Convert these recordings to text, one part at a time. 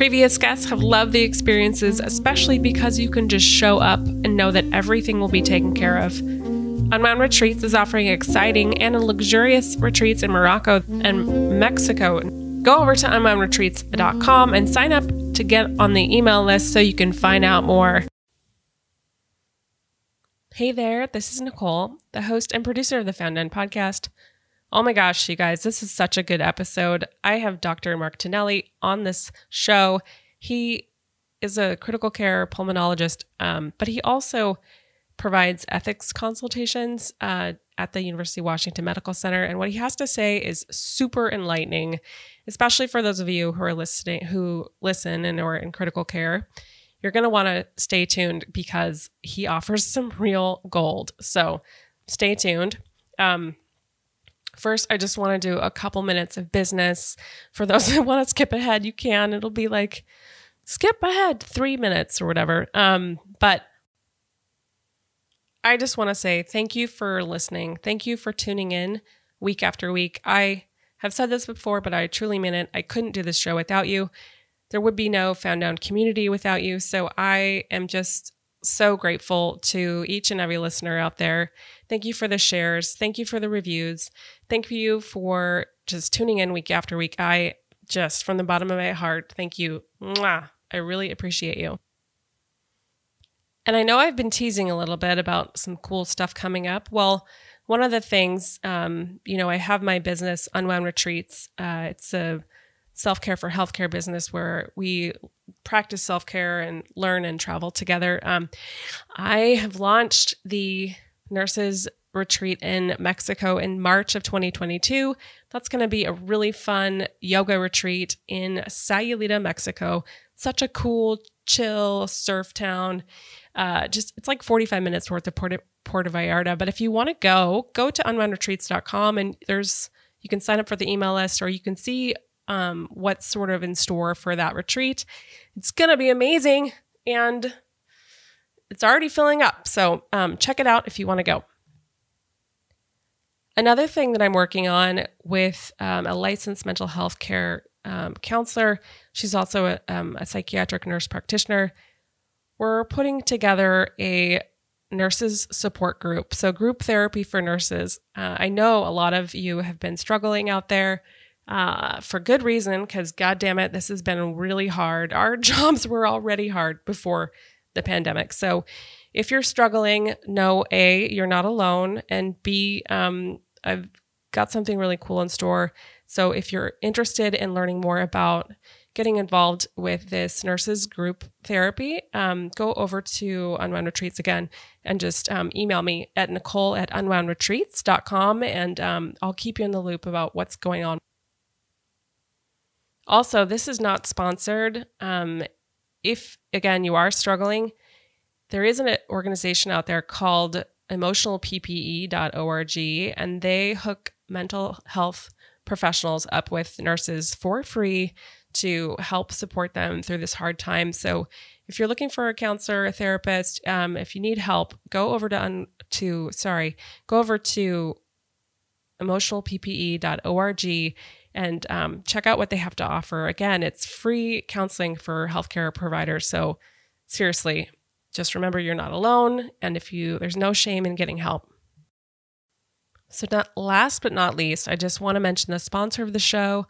Previous guests have loved the experiences, especially because you can just show up and know that everything will be taken care of. Unwound Retreats is offering exciting and luxurious retreats in Morocco and Mexico. Go over to unwoundretreats.com and sign up to get on the email list so you can find out more. Hey there, this is Nicole, the host and producer of the Found podcast. Oh my gosh, you guys, this is such a good episode. I have Dr. Mark Tonelli on this show. He is a critical care pulmonologist, um, but he also provides ethics consultations uh, at the University of Washington Medical Center. And what he has to say is super enlightening, especially for those of you who are listening, who listen and are in critical care. You're going to want to stay tuned because he offers some real gold. So stay tuned. Um, First, I just want to do a couple minutes of business. For those that want to skip ahead, you can. It'll be like skip ahead three minutes or whatever. Um, but I just want to say thank you for listening. Thank you for tuning in week after week. I have said this before, but I truly mean it. I couldn't do this show without you. There would be no Found Down community without you. So I am just so grateful to each and every listener out there. Thank you for the shares. Thank you for the reviews. Thank you for just tuning in week after week. I just, from the bottom of my heart, thank you. Mwah. I really appreciate you. And I know I've been teasing a little bit about some cool stuff coming up. Well, one of the things, um, you know, I have my business, Unwound Retreats. Uh, it's a self care for healthcare business where we practice self care and learn and travel together. Um, I have launched the nurses retreat in Mexico in March of 2022. That's going to be a really fun yoga retreat in Sayulita, Mexico. Such a cool, chill surf town. Uh, just it's like 45 minutes worth of Puerto, Puerto Vallarta. But if you want to go, go to unwoundretreats.com and there's you can sign up for the email list or you can see um, what's sort of in store for that retreat. It's going to be amazing and it's already filling up. So um, check it out if you want to go. Another thing that I'm working on with um, a licensed mental health care um, counselor, she's also a, um, a psychiatric nurse practitioner. We're putting together a nurses support group. So, group therapy for nurses. Uh, I know a lot of you have been struggling out there uh, for good reason, because God damn it, this has been really hard. Our jobs were already hard before the pandemic. So if you're struggling, know A, you're not alone, and B, um, I've got something really cool in store. So if you're interested in learning more about getting involved with this nurses group therapy, um, go over to Unwound Retreats again and just um, email me at nicole at unwoundretreats.com and um, I'll keep you in the loop about what's going on. Also, this is not sponsored. Um, if, again, you are struggling, there is an organization out there called emotionalppe.org, and they hook mental health professionals up with nurses for free to help support them through this hard time. So, if you're looking for a counselor, a therapist, um, if you need help, go over to un- to sorry, go over to emotionalppe.org and um, check out what they have to offer. Again, it's free counseling for healthcare providers. So seriously, just remember you're not alone, and if you there's no shame in getting help. So, not last but not least, I just want to mention the sponsor of the show.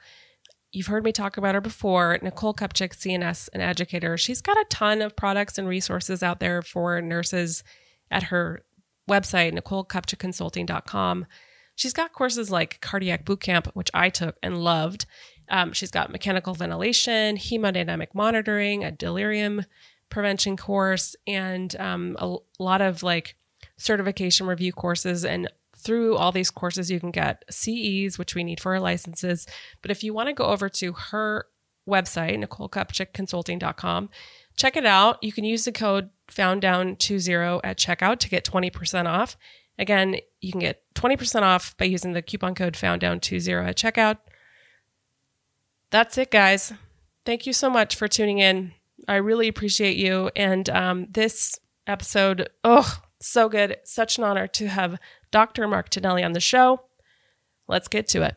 You've heard me talk about her before, Nicole Kupchik, CNS and educator. She's got a ton of products and resources out there for nurses at her website, NicoleKupchikConsulting.com. She's got courses like Cardiac Bootcamp, which I took and loved. Um, she's got mechanical ventilation, hemodynamic monitoring, a delirium prevention course, and um, a lot of like certification review courses. And through all these courses, you can get CEs, which we need for our licenses. But if you want to go over to her website, NicoleKupchikConsulting.com, check it out. You can use the code found down 20 at checkout to get 20% off. Again, you can get 20% off by using the coupon code found down 20 at checkout. That's it, guys. Thank you so much for tuning in. I really appreciate you. And um, this episode, oh, so good. Such an honor to have Dr. Mark Tonelli on the show. Let's get to it.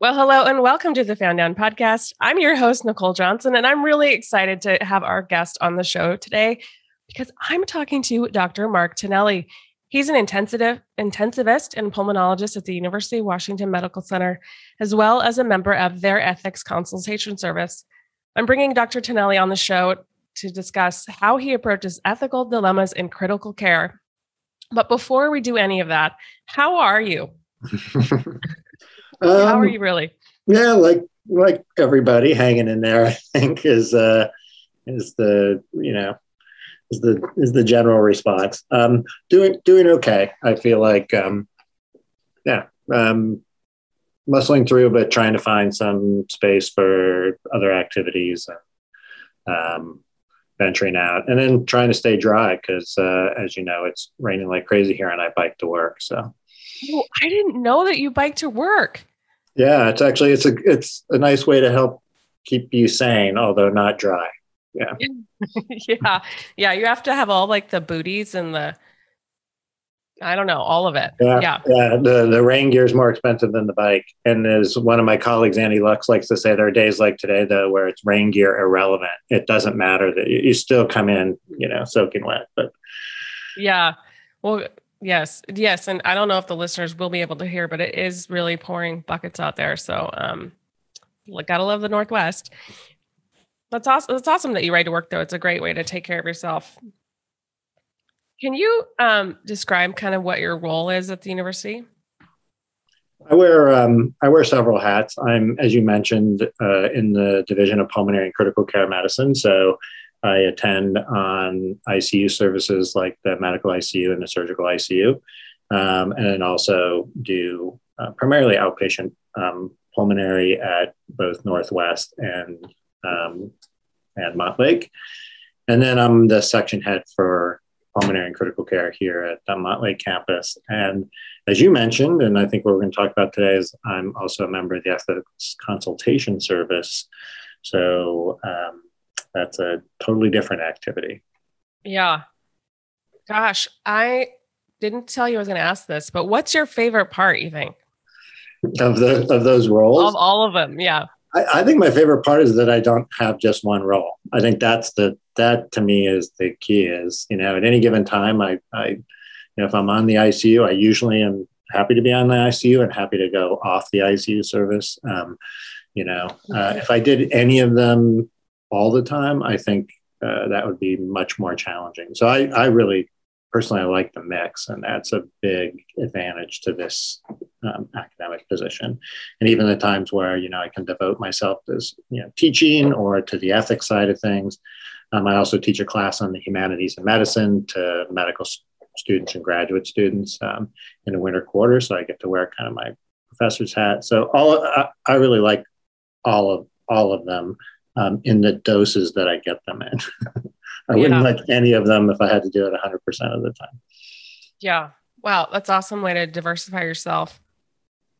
Well, hello and welcome to the Found Down podcast. I'm your host, Nicole Johnson, and I'm really excited to have our guest on the show today because I'm talking to Dr. Mark Tonelli. He's an intensive, intensivist and pulmonologist at the University of Washington Medical Center, as well as a member of their ethics consultation service. I'm bringing Dr. Tonelli on the show to discuss how he approaches ethical dilemmas in critical care. But before we do any of that, how are you? Um, How are you really? Yeah, like like everybody hanging in there, I think is uh is the you know is the is the general response. Um doing doing okay. I feel like um yeah, um muscling through but trying to find some space for other activities and um venturing out and then trying to stay dry because uh, as you know it's raining like crazy here and I bike to work so Oh, I didn't know that you bike to work. Yeah, it's actually it's a it's a nice way to help keep you sane, although not dry. Yeah. yeah. Yeah. You have to have all like the booties and the I don't know, all of it. Yeah. Yeah. Yeah. The the rain gear is more expensive than the bike. And as one of my colleagues, Andy Luks, likes to say, there are days like today though where it's rain gear irrelevant. It doesn't matter that you, you still come in, you know, soaking wet. But Yeah. Well, yes. Yes. And I don't know if the listeners will be able to hear, but it is really pouring buckets out there. So um gotta love the Northwest. That's awesome. That's awesome that you ride to work though. It's a great way to take care of yourself. Can you um, describe kind of what your role is at the university? I wear um, I wear several hats. I'm, as you mentioned, uh, in the division of pulmonary and critical care medicine. So I attend on ICU services like the medical ICU and the surgical ICU, um, and then also do uh, primarily outpatient um, pulmonary at both Northwest and um, and Montlake. And then I'm the section head for pulmonary and critical care here at the Montlake campus. And as you mentioned, and I think what we're going to talk about today is I'm also a member of the ethics consultation service. So um, that's a totally different activity. Yeah. Gosh, I didn't tell you I was going to ask this, but what's your favorite part, you think? Of the of those roles, Of all of them. Yeah. I, I think my favorite part is that I don't have just one role. I think that's the that to me is the key. Is you know at any given time, I I you know if I'm on the ICU, I usually am happy to be on the ICU and happy to go off the ICU service. Um, you know, uh, if I did any of them all the time, I think uh, that would be much more challenging. So I I really personally I like the mix, and that's a big advantage to this um, academic position. And even the times where you know I can devote myself to you know teaching or to the ethics side of things. Um, I also teach a class on the humanities and medicine to medical students and graduate students um, in the winter quarter, so I get to wear kind of my professor's hat. So all I, I really like all of all of them um, in the doses that I get them in. I wouldn't Yeah. like any of them if I had to do it 100% of the time. Yeah. Wow. That's awesome way to diversify yourself.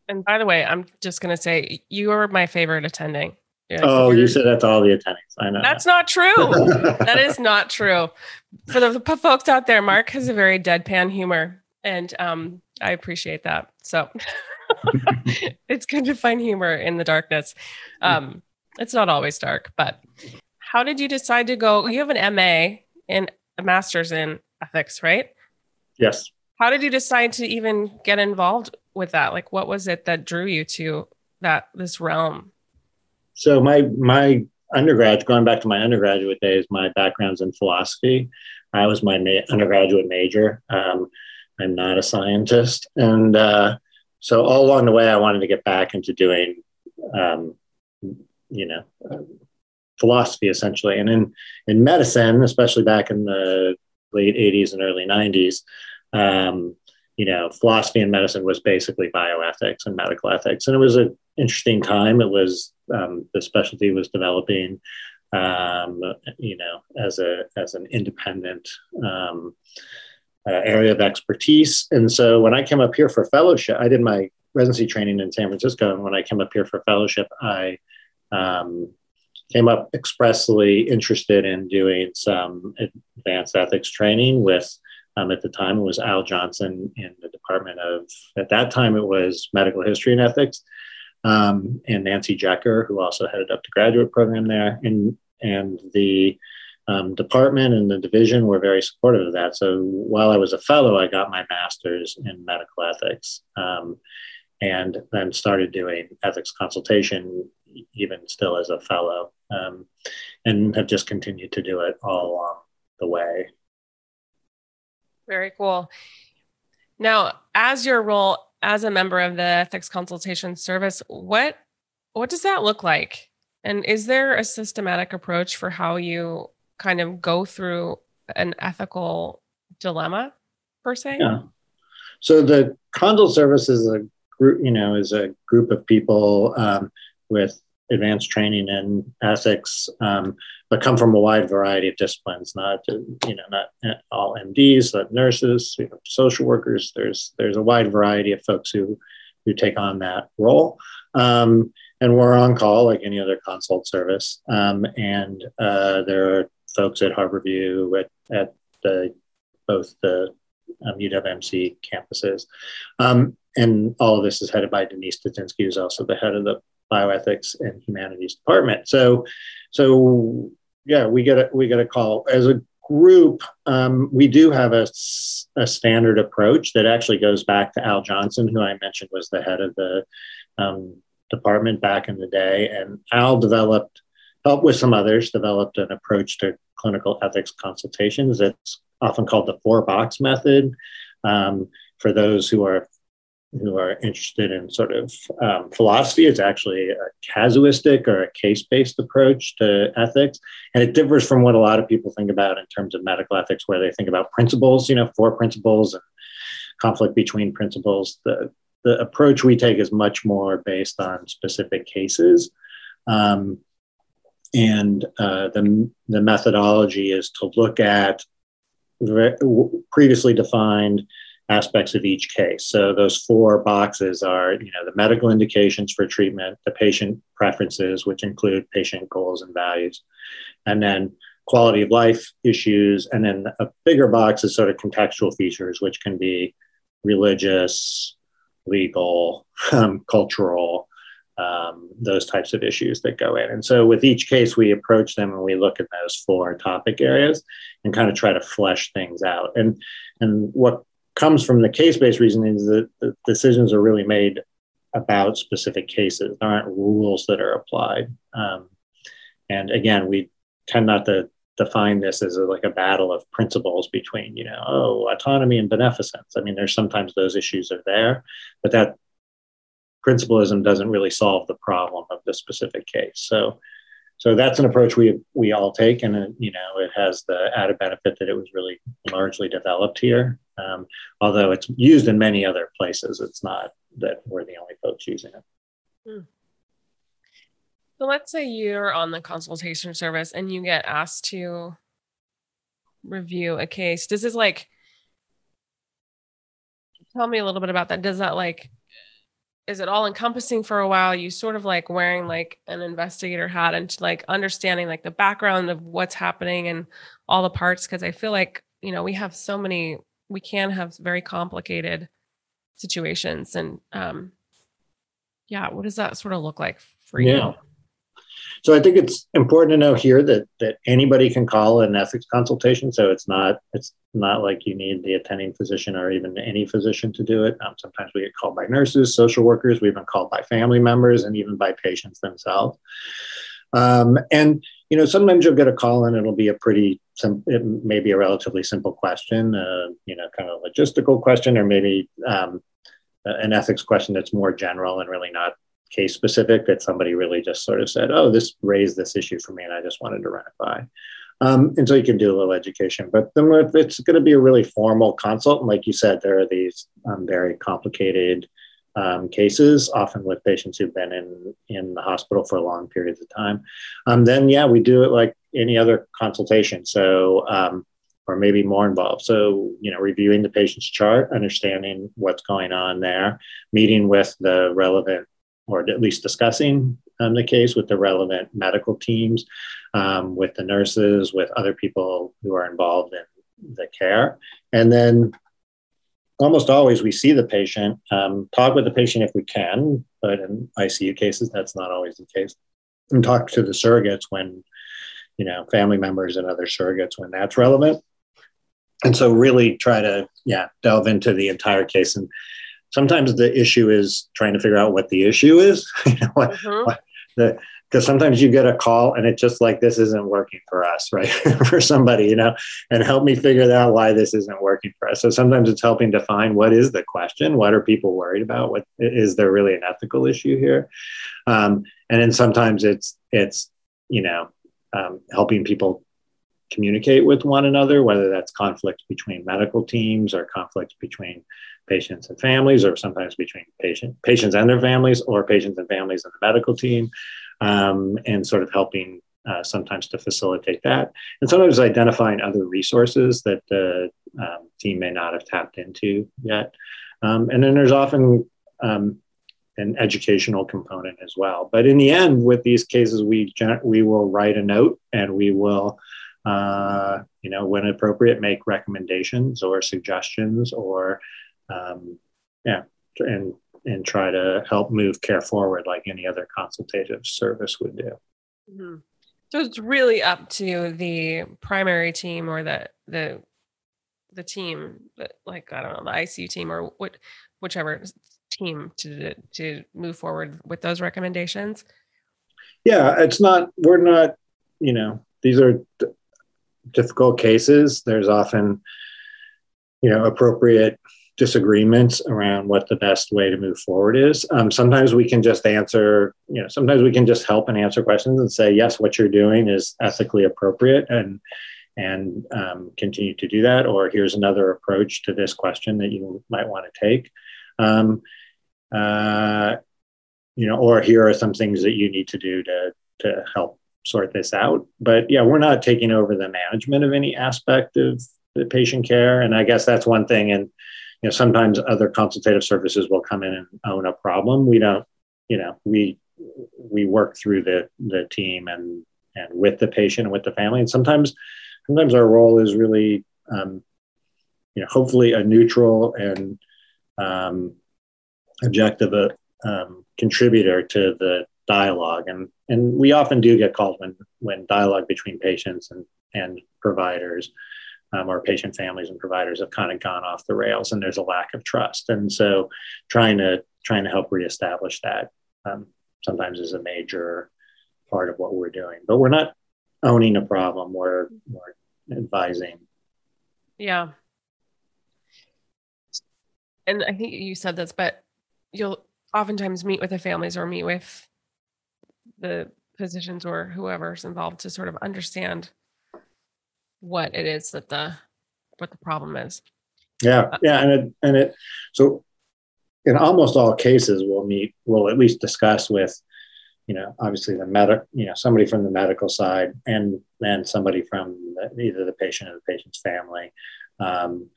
And by the way, I'm just going to say you are my favorite attending. You're Oh, you're- said that to all the attendings. I know. That's not true. that is not true. For the p- folks out there, Mark has a very deadpan humor, and um, I appreciate that. So it's good to find humor in the darkness. Um, it's not always dark, but how did you decide to go? You have an MA and a master's in ethics, right? yes. How did you decide to even get involved with that? Like, what was it that drew you to that this realm? So my my undergrad, going back to my undergraduate days, my background's in philosophy. I was my ma- undergraduate major. Um, I'm not a scientist, and uh, so all along the way, I wanted to get back into doing, um, you know, philosophy essentially. And in in medicine, especially back in the late '80s and early '90s, um, you know, philosophy and medicine was basically bioethics and medical ethics, and it was an interesting time. It was um, the specialty was developing, um, you know, as a as an independent. Um, uh, area of expertise. And so when I came up here for fellowship, I did my residency training in San Francisco. And when I came up here for fellowship, I um, came up expressly interested in doing some advanced ethics training with, um, at the time, it was Al Jonsen in the Department of, at that time, it was Medical History and Ethics, um, and Nancy Jecker, who also headed up the graduate program there. And, and the um, department and the division were very supportive of that. So while I was a fellow, I got my master's in medical ethics um, and then started doing ethics consultation, even still as a fellow, um, and have just continued to do it all along the way. Very cool. Now, as your role as a member of the ethics consultation service, what what does that look like? And is there a systematic approach for how you kind of go through an ethical dilemma per se? Yeah. So the consult service is a group, you know, is a group of people um, with advanced training in ethics, um, but come from a wide variety of disciplines. Not you know, not all MDs, but nurses, you know, social workers. There's there's a wide variety of folks who who take on that role. Um, and we're on call like any other consult service. Um, and uh, there are folks at Harborview, at, at the, both the um, UWMC campuses. Um, and all of this is headed by Denise Dudzinski, who's also the head of the bioethics and humanities department. So, so yeah, we get a, we get a call as a group. Um, we do have a, a standard approach that actually goes back to Al Jonsen, who I mentioned was the head of the um, department back in the day. And Al developed, helped with some others, developed an approach to clinical ethics consultations. It's often called the four box method. Um, for those who are who are interested in sort of um, philosophy, it's actually a casuistic or a case based approach to ethics. And it differs from what a lot of people think about in terms of medical ethics, where they think about principles, you know, four principles and conflict between principles. The, the approach we take is much more based on specific cases. Um, and uh, the, the methodology is to look at previously defined aspects of each case. So those four boxes are, you know, the medical indications for treatment, the patient preferences, which include patient goals and values, and then quality of life issues, and then a bigger box is sort of contextual features, which can be religious, legal, um, cultural, um, those types of issues that go in. And so with each case, we approach them and we look at those four topic areas and kind of try to flesh things out. And and what comes from the case-based reasoning is that the decisions are really made about specific cases. There aren't rules that are applied. Um, and again, we tend not to define this as a, like a battle of principles between, you know, oh, autonomy and beneficence. I mean, there's sometimes those issues are there, but that principlism doesn't really solve the problem of the specific case. So, so that's an approach we we all take, and it, you know it has the added benefit that it was really largely developed here. Um, although it's used in many other places, it's not that we're the only folks using it. Hmm. So let's say you're on the consultation service and you get asked to review a case. Does this like tell me a little bit about that? Does that like is it all encompassing for a while you sort of like wearing like an investigator hat and like understanding like the background of what's happening and all the parts because i feel like you know we have so many we can have very complicated situations and um yeah what does that sort of look like for yeah. you so I think it's important to know here that that anybody can call an ethics consultation. So it's not it's not like you need the attending physician or even any physician to do it. Um, sometimes we get called by nurses, social workers. We've been called by family members and even by patients themselves. Um, and you know, sometimes you'll get a call and it'll be a pretty, sim- it may be a relatively simple question, uh, you know, kind of a logistical question, or maybe um, an ethics question that's more general and really not case specific. That somebody really just sort of said, "Oh, this raised this issue for me, and I just wanted to run it by." Um, and so you can do a little education. But then if it's going to be a really formal consult, and like you said, there are these um, very complicated um, cases, often with patients who've been in in the hospital for long periods of time. Um, then yeah, we do it like any other consultation. So um, or maybe more involved. So you know, reviewing the patient's chart, understanding what's going on there, meeting with the relevant or at least discussing um, the case with the relevant medical teams, um, with the nurses, with other people who are involved in the care. And then almost always we see the patient, um, talk with the patient if we can, but in ICU cases, that's not always the case. And talk to the surrogates when, you know, family members and other surrogates when that's relevant. And so really try to, yeah, delve into the entire case. And sometimes the issue is trying to figure out what the issue is. you know, what, mm-hmm. what the, because sometimes you get a call and it's just like this isn't working for us right for somebody you know and help me figure out why this isn't working for us. So sometimes it's helping define what is the question what are people worried about what is there really an ethical issue here? Um, and then sometimes it's it's you know um, helping people communicate with one another whether that's conflict between medical teams or conflict between patients and families or sometimes between patient, patients and their families or patients and families and the medical team um, and sort of helping uh, sometimes to facilitate that, and sometimes identifying other resources that the um, team may not have tapped into yet. Um, and then there's often um, an educational component as well. But in the end, with these cases, we we will write a note and we will, uh, you know, when appropriate, make recommendations or suggestions or, um, yeah, and and try to help move care forward like any other consultative service would do. Mm-hmm. So it's really up to the primary team or the the the team that like I don't know the ICU team or what whichever team to to move forward with those recommendations. Yeah, it's not we're not you know these are d- difficult cases. There's often you know appropriate disagreements around what the best way to move forward is. Um, sometimes we can just answer, you know, sometimes we can just help and answer questions and say, yes, what you're doing is ethically appropriate and and um, continue to do that. Or here's another approach to this question that you might want to take. Um, uh, you know, or here are some things that you need to do to to help sort this out. But yeah, we're not taking over the management of any aspect of the patient care, and I guess that's one thing. And you know sometimes other consultative services will come in and own a problem. We don't you know we we work through the the team and and with the patient and with the family. And sometimes sometimes our role is really um, you know hopefully a neutral and um, objective uh, um, contributor to the dialogue. And and we often do get called when when dialogue between patients and and providers um, or patient families and providers have kind of gone off the rails and there's a lack of trust. And so trying to trying to help reestablish that um, sometimes is a major part of what we're doing. But we're not owning a problem. We're, we're advising. Yeah. And i think you said this but you'll oftentimes meet with the families or meet with the physicians or whoever's involved to sort of understand what it is that the what the problem is. Yeah, uh, yeah, and it and it so in almost all cases we'll meet we'll at least discuss with you know obviously the medic you know somebody from the medical side and then somebody from the, either the patient or the patient's family um,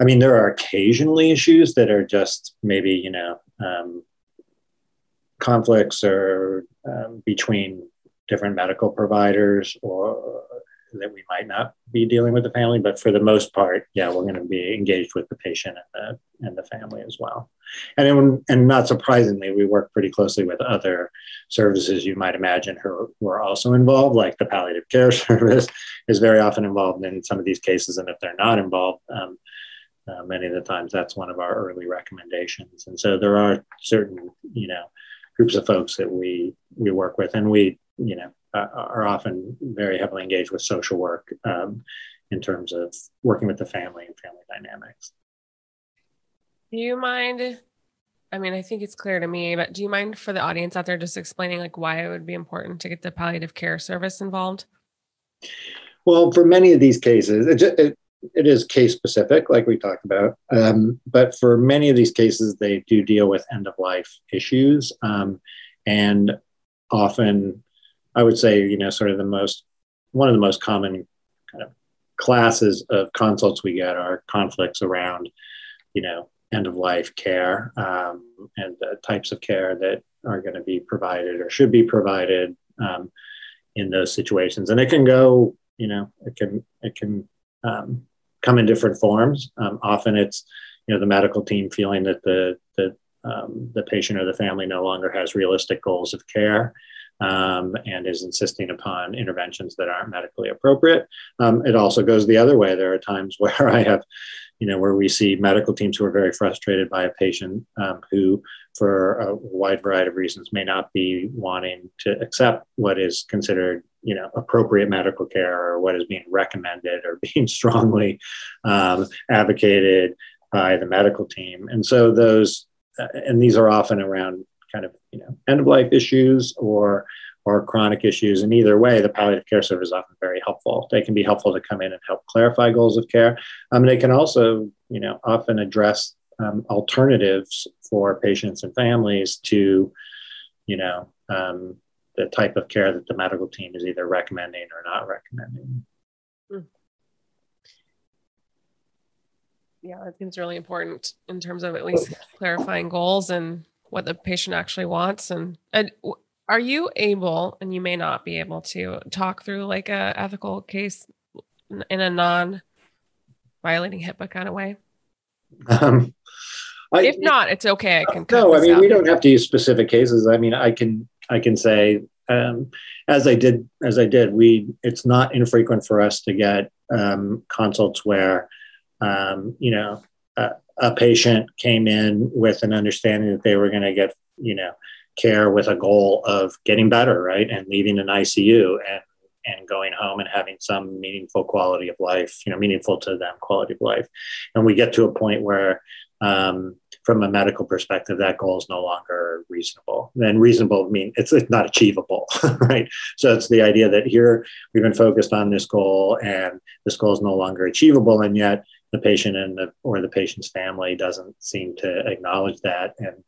i mean there are occasionally issues that are just maybe you know um, conflicts or um, between different medical providers or that we might not be dealing with the family, but for the most part, yeah, we're going to be engaged with the patient and the and the family as well. And and not surprisingly, we work pretty closely with other services you might imagine who, who are also involved, like the palliative care service is very often involved in some of these cases, and if they're not involved. Um, uh, many of the times that's one of our early recommendations and so there are certain you know groups of folks that we we work with and we you know, uh, are often very heavily engaged with social work um, in terms of working with the family and family dynamics. Do you mind? I mean, I think it's clear to me, but do you mind for the audience out there just explaining like why it would be important to get the palliative care service involved? Well, for many of these cases, it, it, it is case specific, like we talked about. Um, but for many of these cases, they do deal with end of life issues. Um, and often, I would say, you know, sort of the most, one of the most common kind of classes of consults we get are conflicts around, you know, end of life care um, and the types of care that are going to be provided or should be provided um, in those situations. And it can go, you know, it can it can um, come in different forms. Um, often it's, you know, the medical team feeling that the the um, the patient or the family no longer has realistic goals of care um, and is insisting upon interventions that aren't medically appropriate. Um, it also goes the other way. There are times where I have, you know, where we see medical teams who are very frustrated by a patient um, who, for a wide variety of reasons, may not be wanting to accept what is considered, you know, appropriate medical care or what is being recommended or being strongly um, advocated by the medical team. And so those, uh, and these are often around kind of you know end of life issues or or chronic issues. And either way, the palliative care service is often very helpful. They can be helpful to come in and help clarify goals of care. Um, they can also, you know, often address um, alternatives for patients and families to, you know, um, the type of care that the medical team is either recommending or not recommending. Hmm. Yeah, that seems really important in terms of at least clarifying goals and what the patient actually wants and and are you able and you may not be able to talk through like a ethical case in a non violating HIPAA kind of way? Um, I, if not, it's okay. I can. No, I mean out. we don't have to use specific cases. I mean, I can I can say um, as I did as I did. We it's not infrequent for us to get um, consults where um, you know uh, a patient came in with an understanding that they were going to get, you know, care with a goal of getting better, right, and leaving an ICU and and going home and having some meaningful quality of life, you know, meaningful to them quality of life. And we get to a point where, um, from a medical perspective, that goal is no longer reasonable. And reasonable I mean it's, it's not achievable, right? So it's the idea that here we've been focused on this goal, and this goal is no longer achievable, and yet the patient and the or the patient's family doesn't seem to acknowledge that. And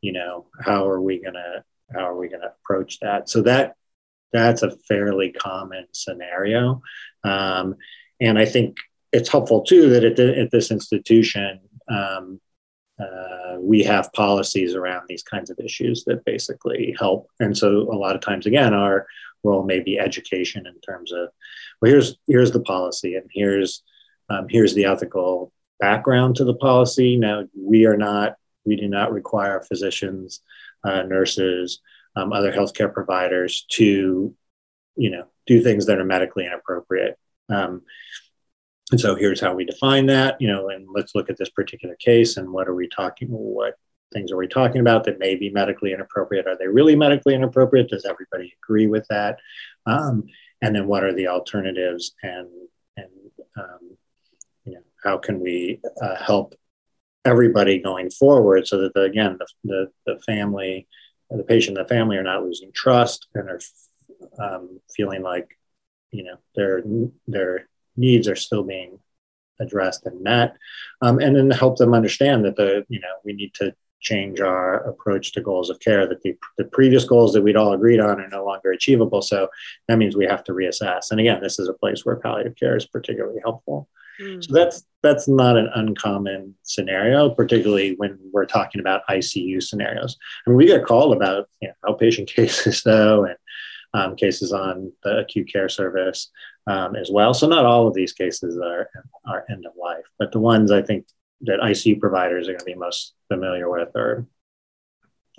you know how are we going to how are we going to approach that? So that that's a fairly common scenario. Um, and i think it's helpful too that at, the, at this institution um, uh, we have policies around these kinds of issues that basically help. And so a lot of times again our role may be education in terms of well here's here's the policy and here's um, here's the ethical background to the policy. Now, we are not, we do not require physicians, uh, nurses, um, other healthcare providers to, you know, do things that are medically inappropriate. Um, and so here's how we define that, you know, and let's look at this particular case and what are we talking, what things are we talking about that may be medically inappropriate? Are they really medically inappropriate? Does everybody agree with that? Um, and then what are the alternatives and, and um, how can we uh, help everybody going forward so that the, again the, the, the family the patient and the family are not losing trust and are um, feeling like you know their their needs are still being addressed and met um, and then help them understand that the you know we need to change our approach to goals of care that the, the previous goals that we'd all agreed on are no longer achievable. So that means we have to reassess. And again this is a place where palliative care is particularly helpful Mm. So that's that's not an uncommon scenario, particularly when we're talking about ICU scenarios. I mean, we get called about you know, outpatient cases though, and um, cases on the acute care service um, as well. So not all of these cases are are end of life, but the ones I think that ICU providers are going to be most familiar with are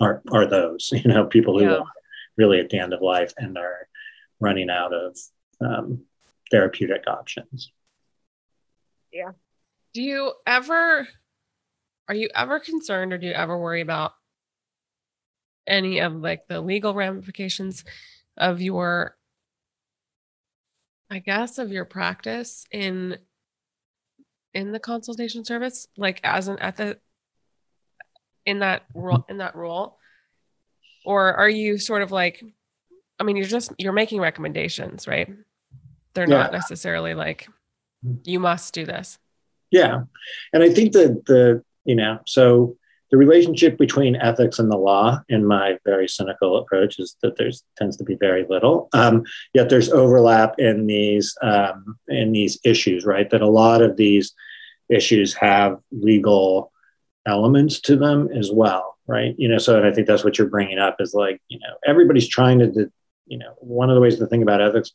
are, are those you know people who yeah. are really at the end of life and are running out of um, therapeutic options. Yeah. Do you ever are you ever concerned or do you ever worry about any of like the legal ramifications of your I guess of your practice in in the consultation service, like as an at the in that role in that role? Or are you sort of like I mean you're just you're making recommendations, right? They're yeah. not necessarily like you must do this. Yeah. And I think that the, you know, so the relationship between ethics and the law, in my very cynical approach, is that there's tends to be very little. Um, yet there's overlap in these um, in these issues, right? That a lot of these issues have legal elements to them as well, right? You know, so I think that's what you're bringing up is like, you know, everybody's trying to, you know, one of the ways to think about ethics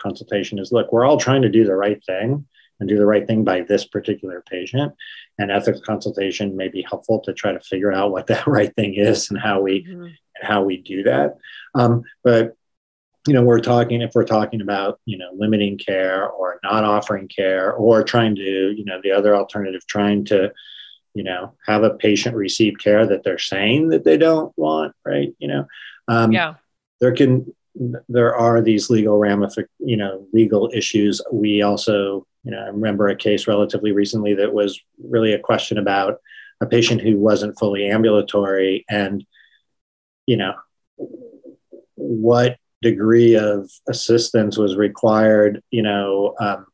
consultation is look, we're all trying to do the right thing and do the right thing by this particular patient. And ethics consultation may be helpful to try to figure out what that right thing is and how we mm-hmm. and how we do that. Um, but you know, we're talking if we're talking about you know limiting care or not offering care or trying to you know the other alternative, trying to you know have a patient receive care that they're saying that they don't want, right? You know, um, yeah, there can there are these legal ramific, you know, legal issues. We also, you know, I remember a case relatively recently that was really a question about a patient who wasn't fully ambulatory and, you know, what degree of assistance was required, you know, um,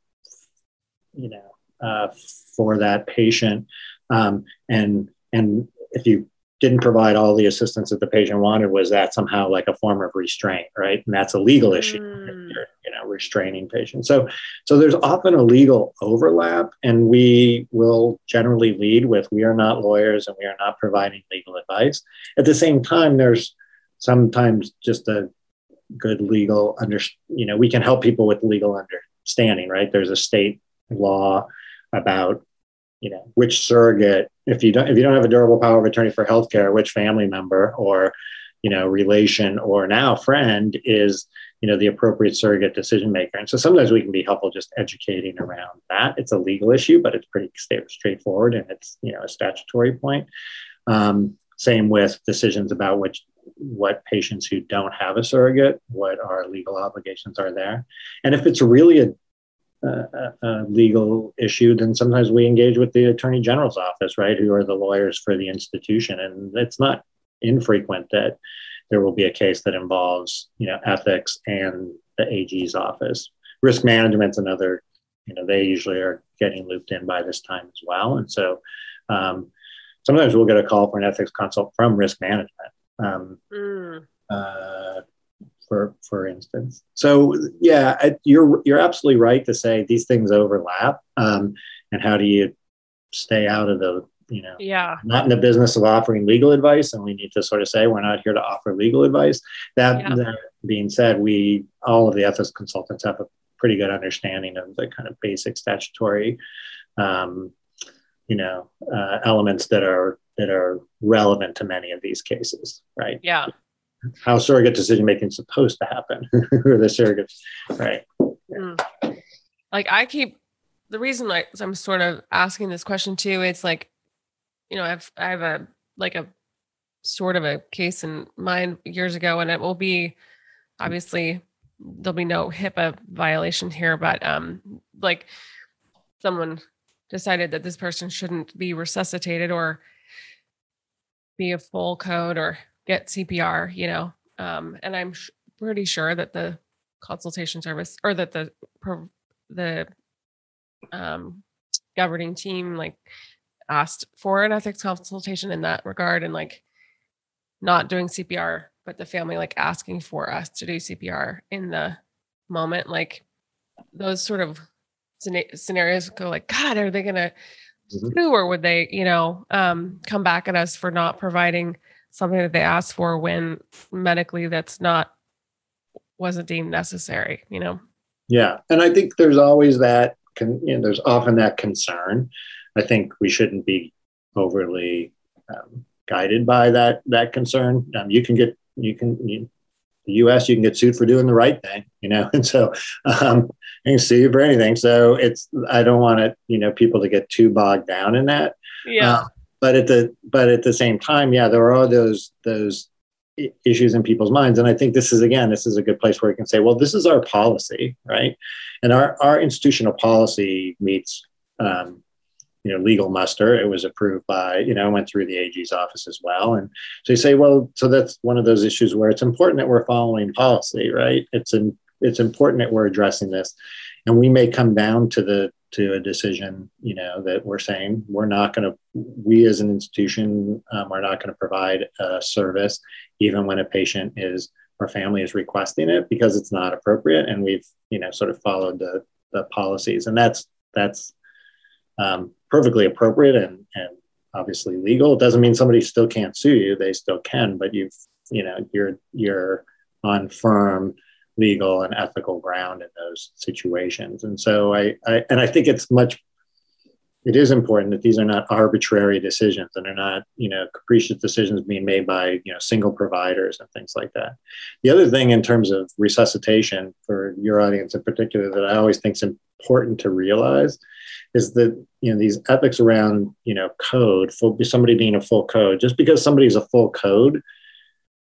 you know, uh, for that patient, um, and and if you didn't provide all the assistance that the patient wanted was that somehow like a form of restraint right? And that's a legal issue mm. you know restraining patients. So so there's often a legal overlap and we will generally lead with we are not lawyers and we are not providing legal advice. At the same time there's sometimes just a good legal under you know we can help people with legal understanding right? There's a state law about you know which surrogate if you don't if you don't have a durable power of attorney for healthcare which family member or you know relation or now friend is you know the appropriate surrogate decision maker. And so sometimes we can be helpful just educating around that. It's a legal issue but it's pretty straightforward and it's you know a statutory point. Um, same with decisions about which what patients who don't have a surrogate what our legal obligations are there. And if it's really a a, a, legal issue, then sometimes we engage with the attorney general's office, right, who are the lawyers for the institution, and it's not infrequent that there will be a case that involves, you know, ethics and the AG's office. Risk management's another, you know, they usually are getting looped in by this time as well, and so um, sometimes we'll get a call for an ethics consult from risk management. Um, mm. uh, for for instance. So yeah, you're you're absolutely right to say these things overlap. Um, and how do you stay out of the you know yeah not in the business of offering legal advice and we need to sort of say we're not here to offer legal advice that, yeah. that being said we all of the ethics consultants have a pretty good understanding of the kind of basic statutory um, you know uh, elements that are that are relevant to many of these cases right yeah how surrogate decision making is supposed to happen or the surrogates right mm. like i keep the reason like i'm sort of asking this question too it's like you know i've i have a like a sort of a case in mind years ago and it will be obviously there'll be no hipaa violation here but um like someone decided that this person shouldn't be resuscitated or be a full code or get CPR, you know. Um, and I'm sh- pretty sure that the consultation service or that the the um, governing team like asked for an ethics consultation in that regard and like not doing CPR, but the family like asking for us to do CPR in the moment, like those sort of scenarios go like, God, are they gonna mm-hmm. sue or would they, you know, um, come back at us for not providing something that they asked for when medically that's not wasn't deemed necessary you know? Yeah and i think there's always that con- you know, there's often that concern. I think we shouldn't be overly um, guided by that that concern. Um, you can get you can you, the us you can get sued for doing the right thing you know? And so um, you can sue you for anything. So it's i don't want it you know people to get too bogged down in that. Yeah. Uh, but at the but at the same time, yeah, there are those those issues in people's minds. And i think this is again this is a good place where you can say well this is our policy right? And our our institutional policy meets um, you know legal muster. It was approved by you know went through the ag's office as well. And so you say well so that's one of those issues where it's important that we're following policy right? It's in, it's important that we're addressing this. And we may come down to the to a decision, you know, that we're saying we're not going to, we as an institution um, are not going to provide a service even when a patient is or family is requesting it because it's not appropriate, and we've, you know, sort of followed the the policies, and that's that's um, perfectly appropriate and and obviously legal. It doesn't mean somebody still can't sue you; they still can, but you've, you know, you're you're on firm legal and ethical ground in those situations. And so I, I and I think it's much it is important that these are not arbitrary decisions and they're not you know capricious decisions being made by you know single providers and things like that the other thing in terms of resuscitation for your audience in particular that i always think is important to realize is that you know these ethics around you know code full somebody being a full code just because somebody's a full code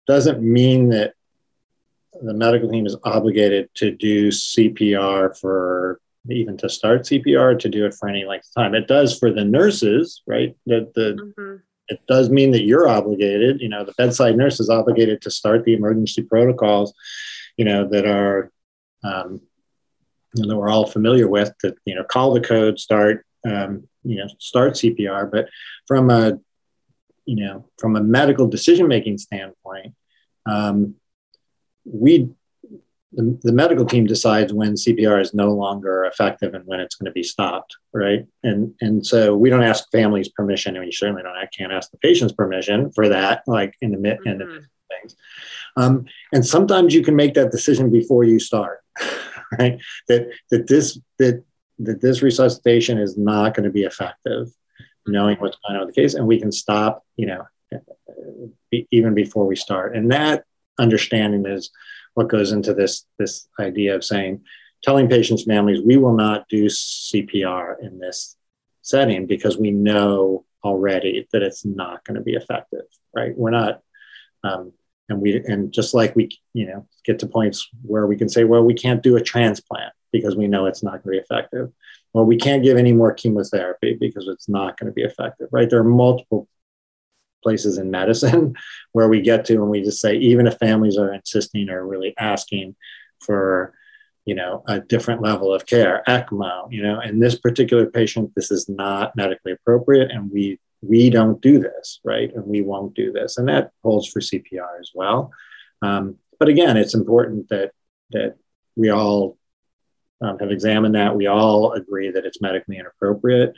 doesn't mean that the medical team is obligated to do CPR for even to start CPR to do it for any length of time. It does for the nurses, right? That the mm-hmm. it does mean that you're obligated. You know, the bedside nurse is obligated to start the emergency protocols. You know that are um, you know, that we're all familiar with. That you know, call the code, start um, you know, start CPR. But from a you know, from a medical decision making standpoint, um, we the, the, medical team decides when CPR is no longer effective and when it's going to be stopped, right? And and so we don't ask families permission, and we certainly don't. I can't ask the patient's permission for that, like in the mid mm-hmm. end of things. Um, and sometimes you can make that decision before you start, right? That that this that that this resuscitation is not going to be effective, knowing what's going on with the case, and we can stop, you know, even before we start. And that understanding is what goes into this this idea of saying telling patients families we will not do cpr in this setting because we know already that it's not going to be effective right? We're not um, and we and just like we you know get to points where we can say well we can't do a transplant because we know it's not going to be effective. Well we can't give any more chemotherapy because it's not going to be effective right? There are multiple places in medicine where we get to and we just say even if families are insisting or really asking for you know a different level of care ecmo you know in this particular patient this is not medically appropriate and we we don't do this right? And we won't do this. And that holds for cpr as well. Um, but again it's important that that we all um, have examined that. We all agree that it's medically inappropriate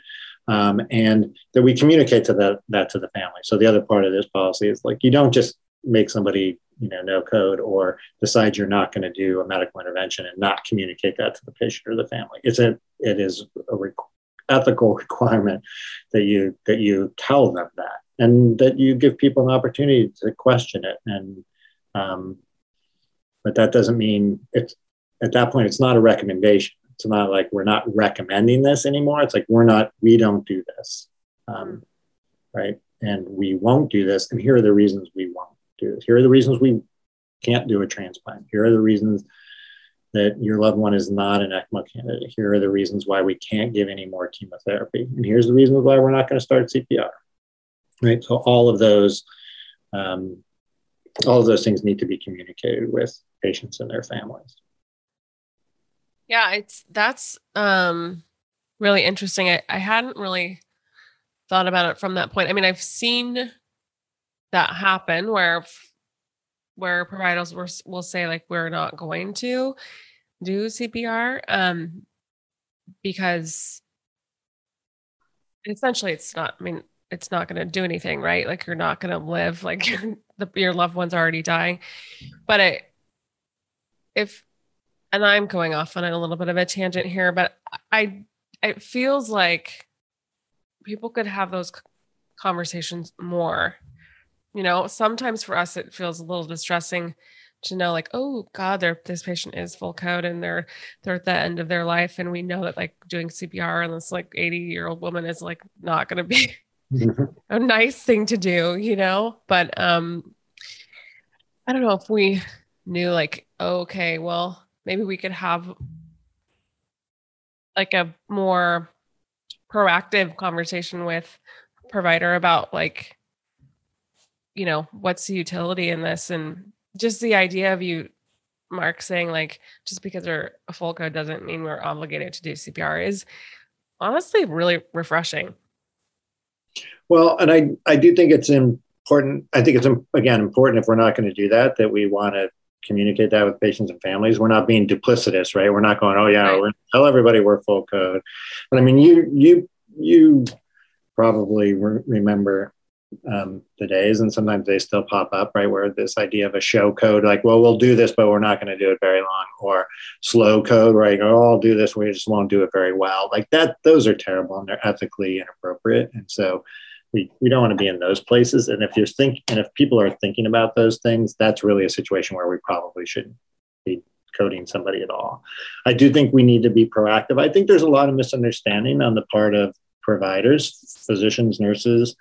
um, and that we communicate to that that to the family. So the other part of this policy is like you don't just make somebody you know no code or decide you're not going to do a medical intervention and not communicate that to the patient or the family. It's a it is a re- ethical requirement that you that you tell them that and that you give people an opportunity to question it and um, but that doesn't mean it's at that point it's not a recommendation it's not like we're not recommending this anymore. It's like we're not, we don't do this. Um, right. And we won't do this. And here are the reasons we won't do this. Here are the reasons we can't do a transplant. Here are the reasons that your loved one is not an ECMO candidate. Here are the reasons why we can't give any more chemotherapy. And here's the reasons why we're not going to start CPR. Right. So all of those, um, all of those things need to be communicated with patients and their families. Yeah, it's that's um really interesting. I, I hadn't really thought about it from that point. I mean, I've seen that happen where where providers will, will say like we're not going to do CPR um because essentially it's not I mean it's not going to do anything, right? Like you're not going to live like the, your loved one's already dying. But it if and I'm going off on a little bit of a tangent here, but I it feels like people could have those conversations more. You know, sometimes for us it feels a little distressing to know like, oh God, this patient is full code and they're they're at the end of their life. And we know that like doing CPR on this like 80 year old woman is like not gonna be a nice thing to do, you know? But um I don't know if we knew like, okay, well, maybe we could have like a more proactive conversation with provider about like you know what's the utility in this? And just the idea of you mark saying like just because we're a full code doesn't mean we're obligated to do cpr is honestly really refreshing. Well and i i do think it's important i think it's again important if we're not going to do that that we want to communicate that with patients and families. We're not being duplicitous, right? We're not going, oh yeah, right. tell everybody we're full code. But I mean, you you you probably re- remember um, the days, and sometimes they still pop up, right? Where this idea of a show code, like, well, we'll do this, but we're not going to do it very long, or slow code, right? Oh, I'll do this, we just won't do it very well. Like that, those are terrible and they're ethically inappropriate. And so we, we don't want to be in those places. And if you're thinking, and if people are thinking about those things, that's really a situation where we probably shouldn't be coding somebody at all. I do think we need to be proactive. I think there's a lot of misunderstanding on the part of providers, physicians, nurses,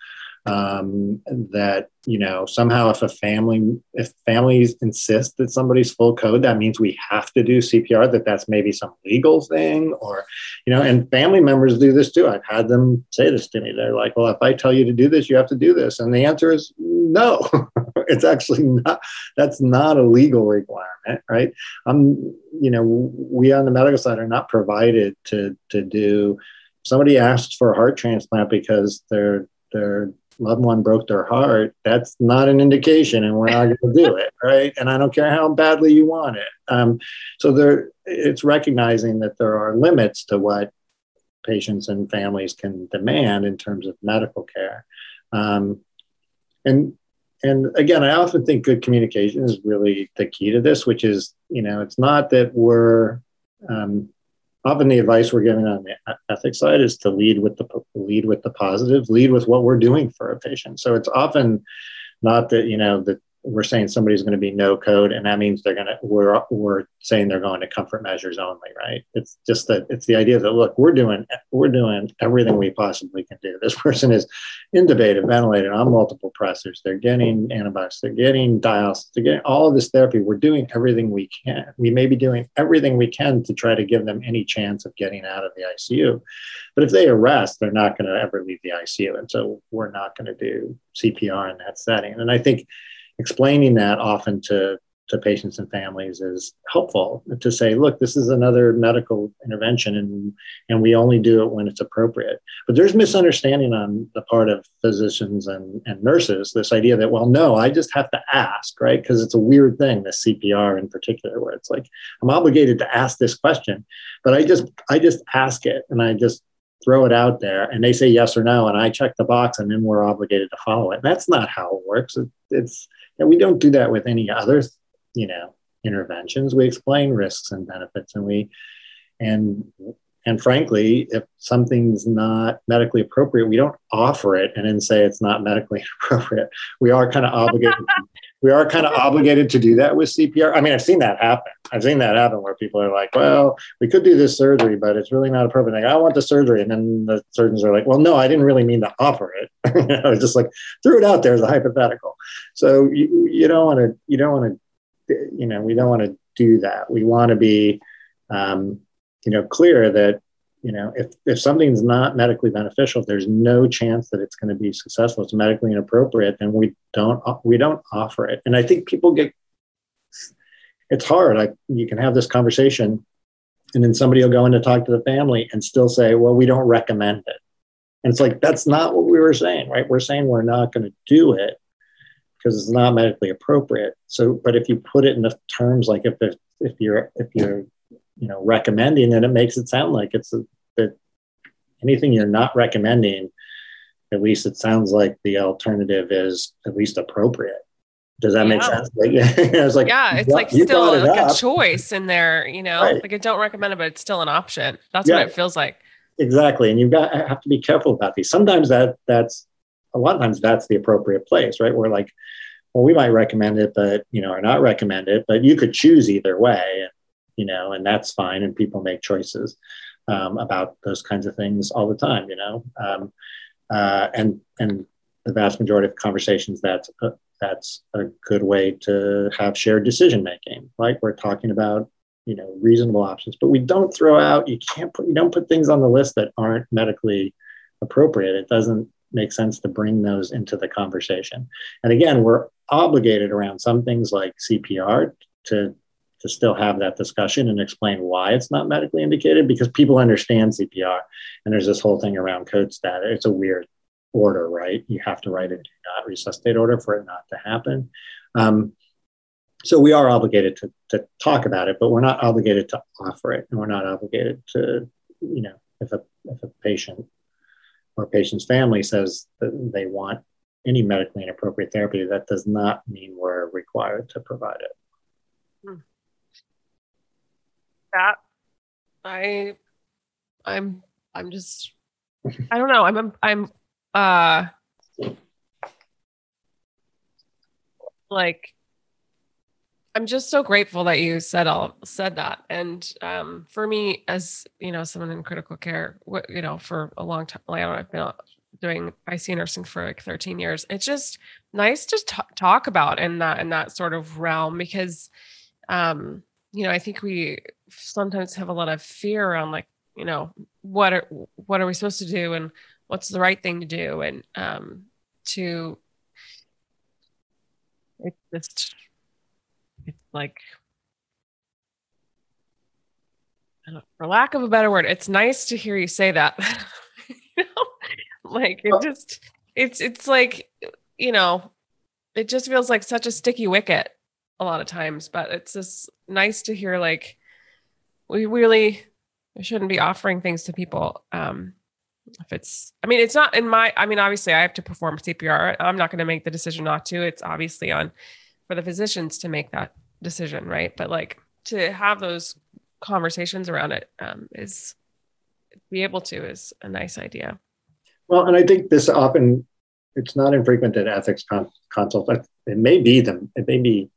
um, that you know somehow if a family if families insist that somebody's full code that means we have to do cpr that that's maybe some legal thing or you know and family members do this too. I've had them say this to me. They're like well if i tell you to do this you have to do this. And the answer is no. It's actually not that's not a legal requirement right? I'm you know we on the medical side are not provided to to do somebody asks for a heart transplant because they're they're loved one broke their heart, that's not an indication, and we're not going to do it, right? And I don't care how badly you want it. Um, so there, it's recognizing that there are limits to what patients and families can demand in terms of medical care. Um, and and again, I often think good communication is really the key to this, which is, you know, it's not that we're um, often the advice we're giving on the ethics side is to lead with the lead with the positive, lead with what we're doing for a patient. So it's often not that you know that we're saying somebody's going to be no code and that means they're going to we're we're saying they're going to comfort measures only right? It's just that it's the idea that look we're doing we're doing everything we possibly can do. This person is intubated ventilated on multiple pressors. They're getting antibiotics. They're getting dialysis. They're getting all of this therapy. We're doing everything we can. We may be doing everything we can to try to give them any chance of getting out of the icu but if they arrest they're not going to ever leave the icu and so we're not going to do cpr in that setting. And i think explaining that often to to patients and families is helpful to say, look, this is another medical intervention and, and we only do it when it's appropriate. But there's misunderstanding on the part of physicians and, and nurses, this idea that, well, no, I just have to ask, right? Because it's a weird thing, the CPR in particular, where it's like, I'm obligated to ask this question, but I just, I just ask it and I just throw it out there and they say yes or no and I check the box and then we're obligated to follow it. That's not how it works. It, it's, and we don't do that with any other, you know, interventions. We explain risks and benefits, and we, and and frankly, if something's not medically appropriate, we don't offer it and then say it's not medically appropriate. We are kind of obligated. we are kind of obligated to do that with CPR. I mean, I've seen that happen. I've seen that happen where people are like, "Well, we could do this surgery, but it's really not appropriate." Like, I want the surgery, and then the surgeons are like, "Well, no, I didn't really mean to offer it. you know, just like threw it out there as a hypothetical." So you, you don't want to. You don't want to. You know, we don't want to do that. We want to be. Um, you know clear that you know if if something's not medically beneficial there's no chance that it's going to be successful. It's medically inappropriate then we don't uh, we don't offer it. And i think people get it's hard. Like you can have this conversation and then somebody will go in to talk to the family and still say well we don't recommend it. And it's like that's not what we were saying right? We're saying we're not going to do it because it's not medically appropriate. So but if you put it in the terms like if if you're if you're you know recommending and it makes it sound like it's a, that anything you're not recommending at least it sounds like the alternative is at least appropriate does that yeah. make sense like, yeah it's like yeah it's like still it like up. a choice in there you know right. like i don't recommend it but it's still an option that's yeah. what it feels like exactly and you've got have to be careful about these sometimes that that's a lot of times that's the appropriate place right where like well we might recommend it but you know or not recommend it but you could choose either way you know, and that's fine. And people make choices um, about those kinds of things all the time, you know, um, uh, and and the vast majority of conversations that's uh, that's a good way to have shared decision making. Like we're talking about, you know, reasonable options, but we don't throw out. You can't put you don't put things on the list that aren't medically appropriate. It doesn't make sense to bring those into the conversation. And again, we're obligated around some things like CPR to to still have that discussion and explain why it's not medically indicated because people understand CPR and there's this whole thing around code stat. It's a weird order, right? You have to write a do not resuscitate order for it not to happen. Um, so we are obligated to, to talk about it, but we're not obligated to offer it, and we're not obligated to, you know, if a if a patient or a patient's family says that they want any medically inappropriate therapy, that does not mean we're required to provide it. Hmm. That I, I'm, I'm just, I don't know. I'm, I'm, uh, like, I'm just so grateful that you said all said that. And um, for me, as you know, someone in critical care, what you know, for a long time, like I've been doing IC nursing for like 13 years. It's just nice to t- talk about in that in that sort of realm because, um, you know, I think we sometimes have a lot of fear around like, you know, what are what are we supposed to do and what's the right thing to do and um, to it's just it's like for lack of a better word, it's nice to hear you say that. you know? Like it just it's it's like you know, it just feels like such a sticky wicket a lot of times, but it's just nice to hear like we really shouldn't be offering things to people um if it's i mean it's not in my i mean obviously i have to perform cpr i'm not going to make the decision not to. It's obviously on for the physicians to make that decision right? But like to have those conversations around it um, is be able to is a nice idea. Well and i think this often it's not infrequent that ethics con- consults it may be them it may be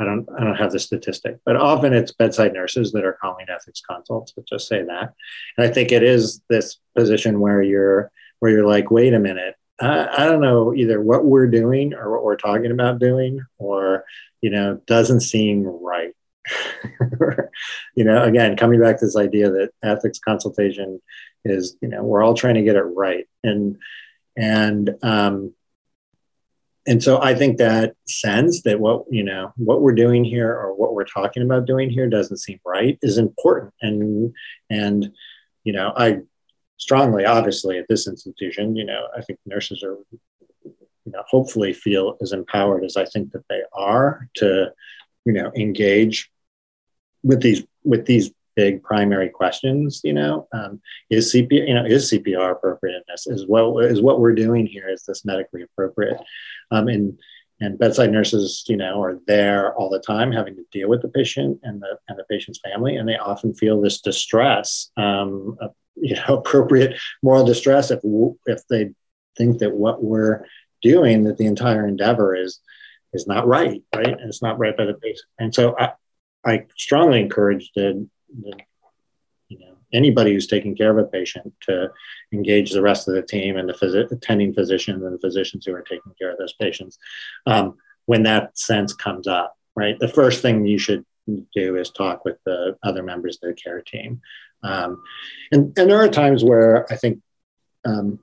I don't I don't have the statistic, but often it's bedside nurses that are calling ethics consults. Let's just say that. And I think it is this position where you're where you're like, wait a minute, I, I don't know either what we're doing or what we're talking about doing, or you know, doesn't seem right. you know, again, coming back to this idea that ethics consultation is, you know, we're all trying to get it right, and and um, and so I think that sense that what you know what we're doing here or what we're talking about doing here doesn't seem right is important. And and you know I strongly obviously at this institution you know I think nurses are you know hopefully feel as empowered as I think that they are to you know engage with these with these big primary questions. You know, um, is CPR, you know, is CPR appropriateness? Is what is what we're doing here? Is this medically appropriate? Um, and and bedside nurses, you know, are there all the time, having to deal with the patient and the and the patient's family, and they often feel this distress, um, you know, appropriate moral distress if if they think that what we're doing, that the entire endeavor is is not right, right, and it's not right by the patient. And so I, I strongly encourage the, you know anybody who's taking care of a patient to engage the rest of the team and the phys- attending physicians and the physicians who are taking care of those patients um, when that sense comes up right? The first thing you should do is talk with the other members of the care team. Um, and, and there are times where i think um,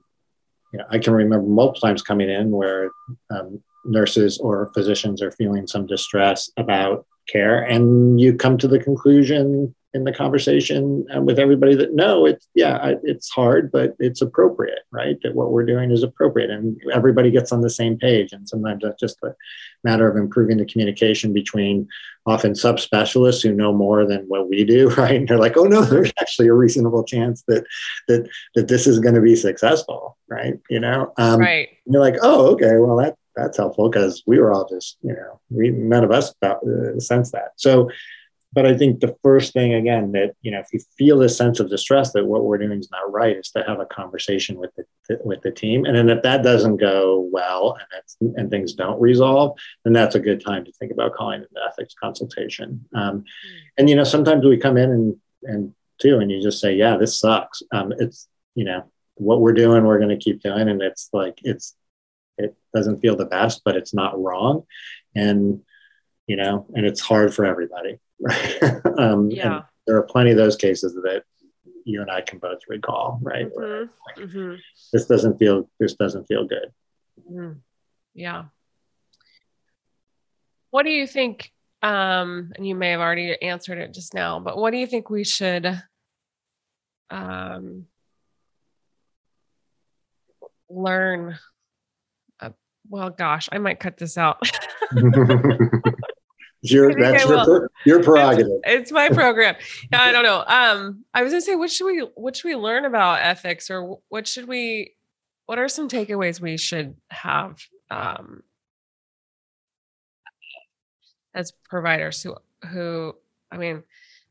you know, I can remember multiple times coming in where um, nurses or physicians are feeling some distress about care, and you come to the conclusion in the conversation uh, with everybody that no, it's yeah, it's hard, but it's appropriate, right? That what we're doing is appropriate, and everybody gets on the same page. And sometimes that's just a matter of improving the communication between often subspecialists who know more than what we do, right? And they're like, oh no, there's actually a reasonable chance that that that this is going to be successful, right? You know, um, right? you're like, oh, okay, well that that's helpful because we were all just, you know, we none of us felt, uh, sense that. So but I think the first thing again that you know if you feel this sense of distress that what we're doing is not right is to have a conversation with the with the team and then if that doesn't go well and and things don't resolve then that's a good time to think about calling an ethics consultation um, mm. and you know sometimes we come in and and too and you just say yeah this sucks um, it's you know what we're doing we're going to keep doing and it's like it's it doesn't feel the best, but it's not wrong. And, you know, and it's hard for everybody. Right. um, Yeah. there are plenty of those cases that you and I can both recall, right? Where, Mhm. like, Mhm. this doesn't feel this doesn't feel good. Mhm. Yeah. What do you think? Um, and you may have already answered it just now, but what do you think we should um, learn? Uh, well, gosh, I might cut this out. It's your that's your, your prerogative. it's my program. Yeah, I don't know. Um, I was gonna say, what should we what should we learn about ethics, or what should we? What are some takeaways we should have um, as providers who who I mean,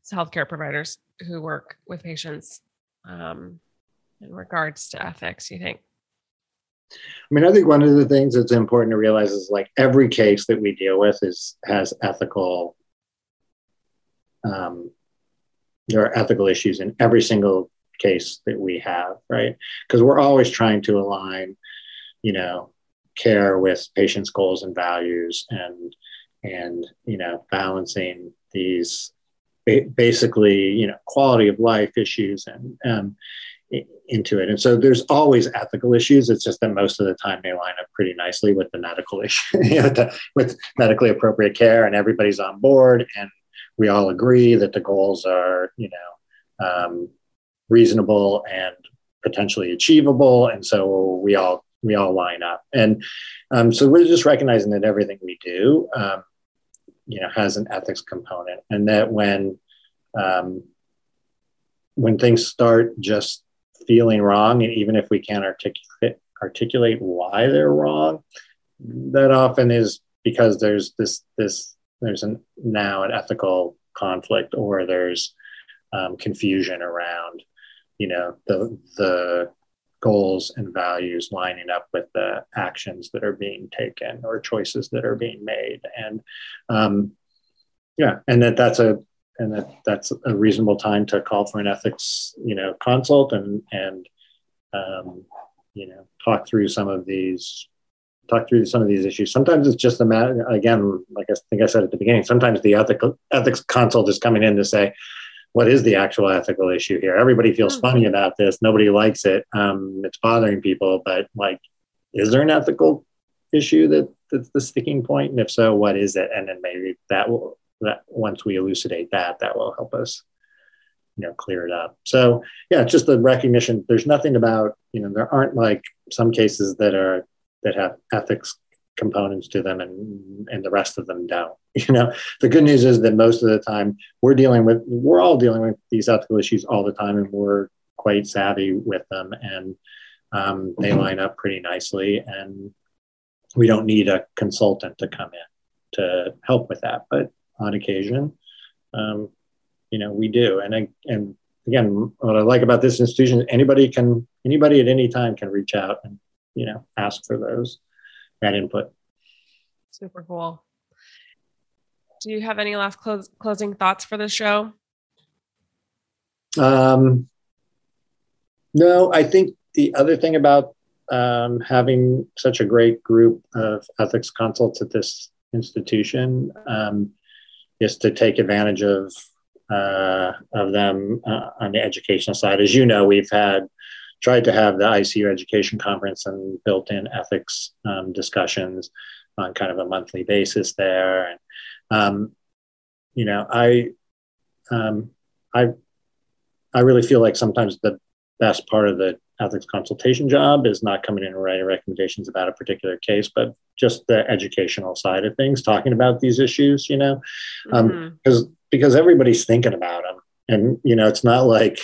as healthcare providers who work with patients um, in regards to ethics? You think? I mean, I think one of the things that's important to realize is like every case that we deal with is has ethical. Um, there are ethical issues in every single case that we have, right? Because we're always trying to align, you know, care with patients' goals and values, and and you know, balancing these ba- basically, you know, quality of life issues and um, into it. And so there's always ethical issues. It's just that most of the time they line up pretty nicely with the medical issue, the- with medically appropriate care, and everybody's on board, and we all agree that the goals are, you know, um, reasonable and potentially achievable, and so we all we all line up. And um, so we're just recognizing that everything we do, um, you know, has an ethics component, and that when um, when things start just feeling wrong, and even if we can't articulate articulate why they're wrong, that often is because there's this this there's an now an ethical conflict or there's um, confusion around you know the the goals and values lining up with the actions that are being taken or choices that are being made. And um, yeah and that that's a and that that's a reasonable time to call for an ethics you know consult and and um, you know talk through some of these talk through some of these issues. Sometimes it's just a matter again like i think i said at the beginning sometimes the ethical ethics consult is coming in to say what is the actual ethical issue here? Everybody feels Mhm. funny about this. Nobody likes it. Um, it's bothering people but like is there an ethical issue that that's the sticking point? And if so what is it? And then maybe that will that once we elucidate that that will help us you know clear it up. So yeah just the recognition there's nothing about you know there aren't like some cases that are that have ethics components to them and and the rest of them don't you know? The good news is that most of the time we're dealing with we're all dealing with these ethical issues all the time and we're quite savvy with them and um, they line up pretty nicely and we don't need a consultant to come in to help with that but on occasion um, you know we do and I, and again what i like about this institution anybody can anybody at any time can reach out and you know ask for those that input Super cool. Do you have any last close, closing thoughts for the show? um, no i think the other thing about um, having such a great group of ethics consults at this institution um, is to take advantage of uh, of them uh, on the educational side. As you know, we've had tried to have the ICU education conference and built in ethics um, discussions on kind of a monthly basis there. And um, you know, I um, I I really feel like sometimes the best part of the ethics consultation job is not coming in and writing recommendations about a particular case, but just the educational side of things, talking about these issues, you know, Um, Mhm. because because everybody's thinking about them, and you know, it's not like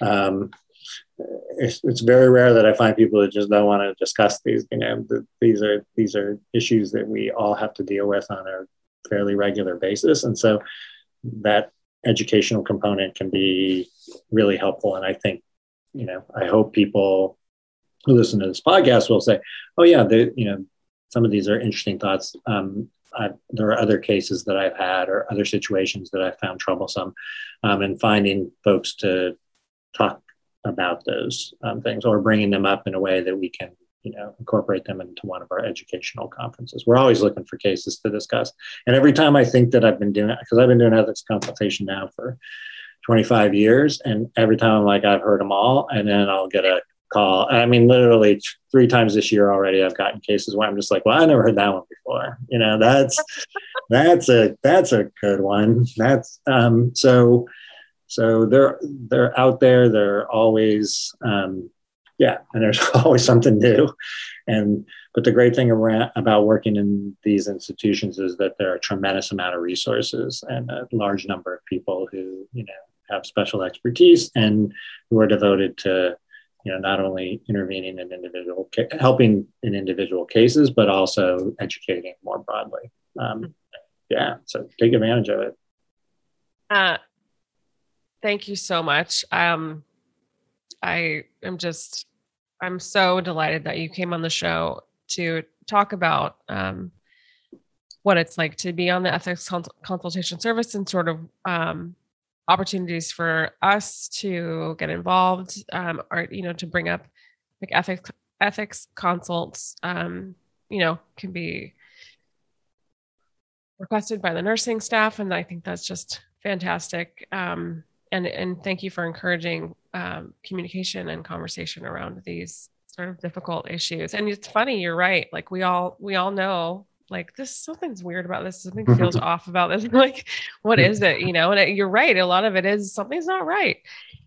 um, it's, it's very rare that I find people that just don't want to discuss these. You know, the, these are these are issues that we all have to deal with on a fairly regular basis, and so that educational component can be really helpful. And I think, you know, I hope people who listen to this podcast will say, "Oh yeah, the, you know, some of these are interesting thoughts." Um, I, there are other cases that I've had or other situations that I've found troublesome, um, and finding folks to talk about those um, things or bringing them up in a way that we can you know incorporate them into one of our educational conferences we're always looking for cases to discuss and every time i think that i've been doing because i've been doing ethics consultation now for 25 years and every time i'm like i've heard them all and then i'll get a call. I mean literally three times this year already i've gotten cases where i'm just like well i never heard that one before. You know that's that's a that's a good one. That's um so so they're they're out there they're always um yeah and there's always something new. And but the great thing around, about working in these institutions is that there are a tremendous amount of resources and a large number of people who you know have special expertise and who are devoted to you know not only intervening in individual helping in individual cases but also educating more broadly. Um, yeah so take advantage of it. Uh, thank you so much. Um, I am just, I'm so delighted that you came on the show to talk about um, what it's like to be on the ethics consultation service and sort of um, opportunities for us to get involved um, or, you know, to bring up like ethics, ethics consults, um, you know, can be requested by the nursing staff. And I think that's just fantastic. Um, and and thank you for encouraging um, communication and conversation around these sort of difficult issues. And it's funny, you're right. Like we all we all know like this something's weird about this. Something feels off about this. Like what is it? You know and it, you're right a lot of it is something's not right.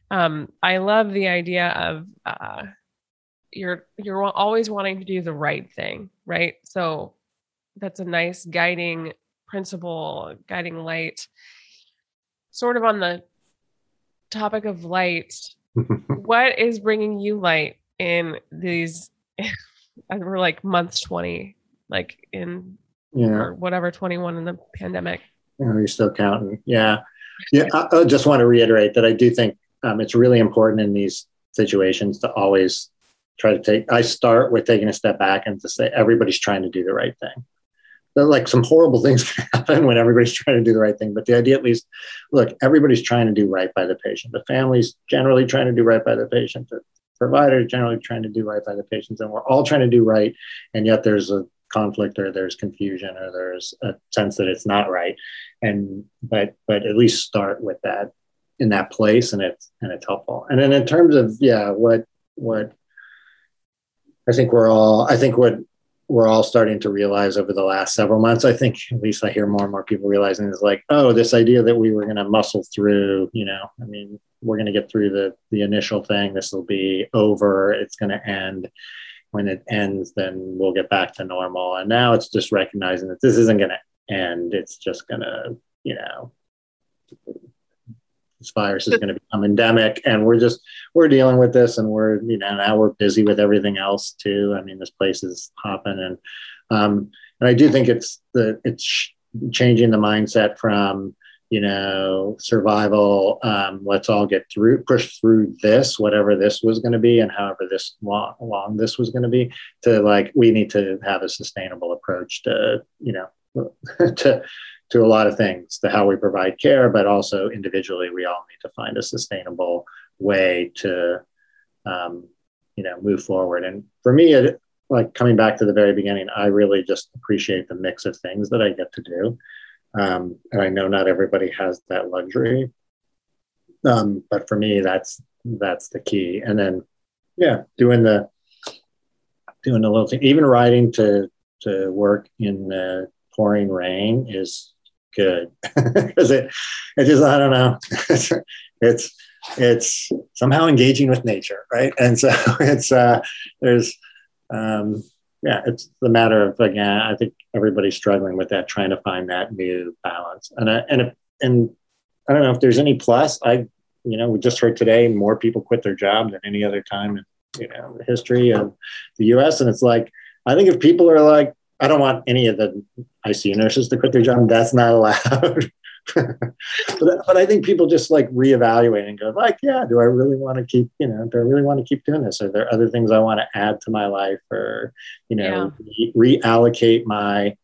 Um i love the idea of uh you're you're always wanting to do the right thing right? So that's a nice guiding principle guiding light. Sort of on the topic of light, what is bringing you light in these? we're like month twenty, like in yeah. or whatever twenty one in the pandemic. Oh, you're still counting, yeah, yeah. I, I just want to reiterate that I do think um, it's really important in these situations to always try to take. I start with taking a step back and to say everybody's trying to do the right thing like some horrible things can happen when everybody's trying to do the right thing. But the idea, at least, look, everybody's trying to do right by the patient. The family's generally trying to do right by the patient. The provider's generally trying to do right by the patients, and we're all trying to do right. And yet, there's a conflict, or there's confusion, or there's a sense that it's not right. And but but at least start with that in that place, and it's and it's helpful. And then in terms of yeah, what what I think we're all I think what we're all starting to realize over the last several months. I think at least I hear more and more people realizing is like, oh, this idea that we were going to muscle through, you know, I mean, we're going to get through the the initial thing. This will be over. It's going to end. When it ends, then we'll get back to normal. And now it's just recognizing that this isn't going to end. It's just going to, you know, this virus is going to become endemic and we're just we're dealing with this and we're you know now we're busy with everything else too i mean this place is hopping and um and i do think it's the it's changing the mindset from you know survival um, let's all get through push through this whatever this was going to be and however this long, long this was going to be to like we need to have a sustainable approach to you know to to a lot of things to how we provide care, but also individually, we all need to find a sustainable way to, um, you know, move forward. And for me, it, like coming back to the very beginning, I really just appreciate the mix of things that I get to do. Um, and I know not everybody has that luxury, um, but for me, that's that's the key. And then, yeah, doing the doing the little thing, even riding to to work in the pouring rain is good. Because it it just I don't know. It's it's somehow engaging with nature right? And so it's uh there's um yeah it's the matter of again I think everybody's struggling with that trying to find that new balance and I, and and I don't know if there's any plus I you know we just heard today more people quit their job than any other time in you know the history of the US and it's like I think if people are like I don't want any of the ICU nurses to quit their job. That's not allowed. but, but I think people just like reevaluate and go like, yeah, do I really want to keep, you know, do I really want to keep doing this? Are there other things I want to add to my life or, you know, yeah. re- reallocate my,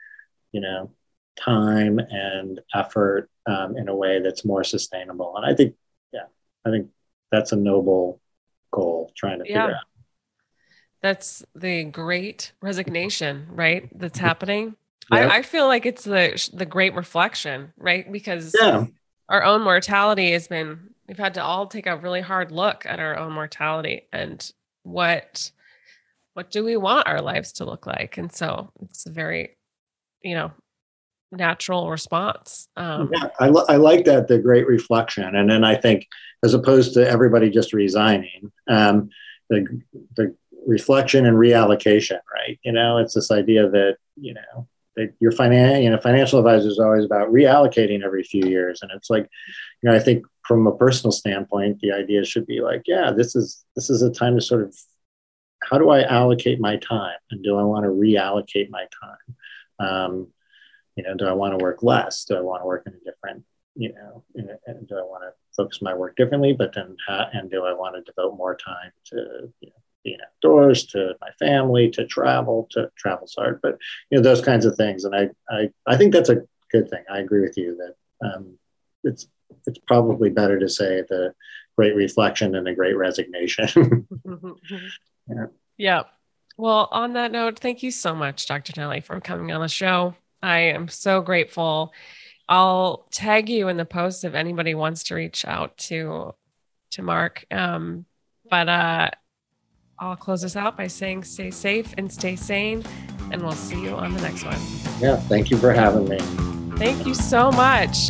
you know, time and effort um, in a way that's more sustainable? And I think, yeah, I think that's a noble goal trying to yeah. figure out. That's the great resignation, right? That's happening. I, I, feel like it's the the great reflection, right? Because yeah. our own mortality has been we've had to all take a really hard look at our own mortality and what what do we want our lives to look like? And so it's a very, you know, natural response. Um, yeah, I, I like that the great reflection, and then I think as opposed to everybody just resigning, um, the the reflection and reallocation, right? You know, it's this idea that you know your finan- you know financial advisor is always about reallocating every few years, and it's like, you know, I think from a personal standpoint, the idea should be like, yeah, this is this is a time to sort of how do I allocate my time, and do I want to reallocate my time? Um, you know, do I want to work less? Do I want to work in a different, you know, a, and do I want to focus my work differently? But then, how, and do I want to devote more time to you know, being outdoors, to my family, to travel, to travel's hard, but you know, those kinds of things. And I, I, I think that's a good thing. I agree with you that um, it's it's probably better to say the great reflection and a great resignation. yeah. yeah. Well, on that note, thank you so much, Dr. Nelly, for coming on the show. I am so grateful. I'll tag you in the post if anybody wants to reach out to to Mark. Um, but uh, I'll close this out by saying stay safe and stay sane, and we'll see you on the next one. Yeah, thank you for having me. Thank you so much.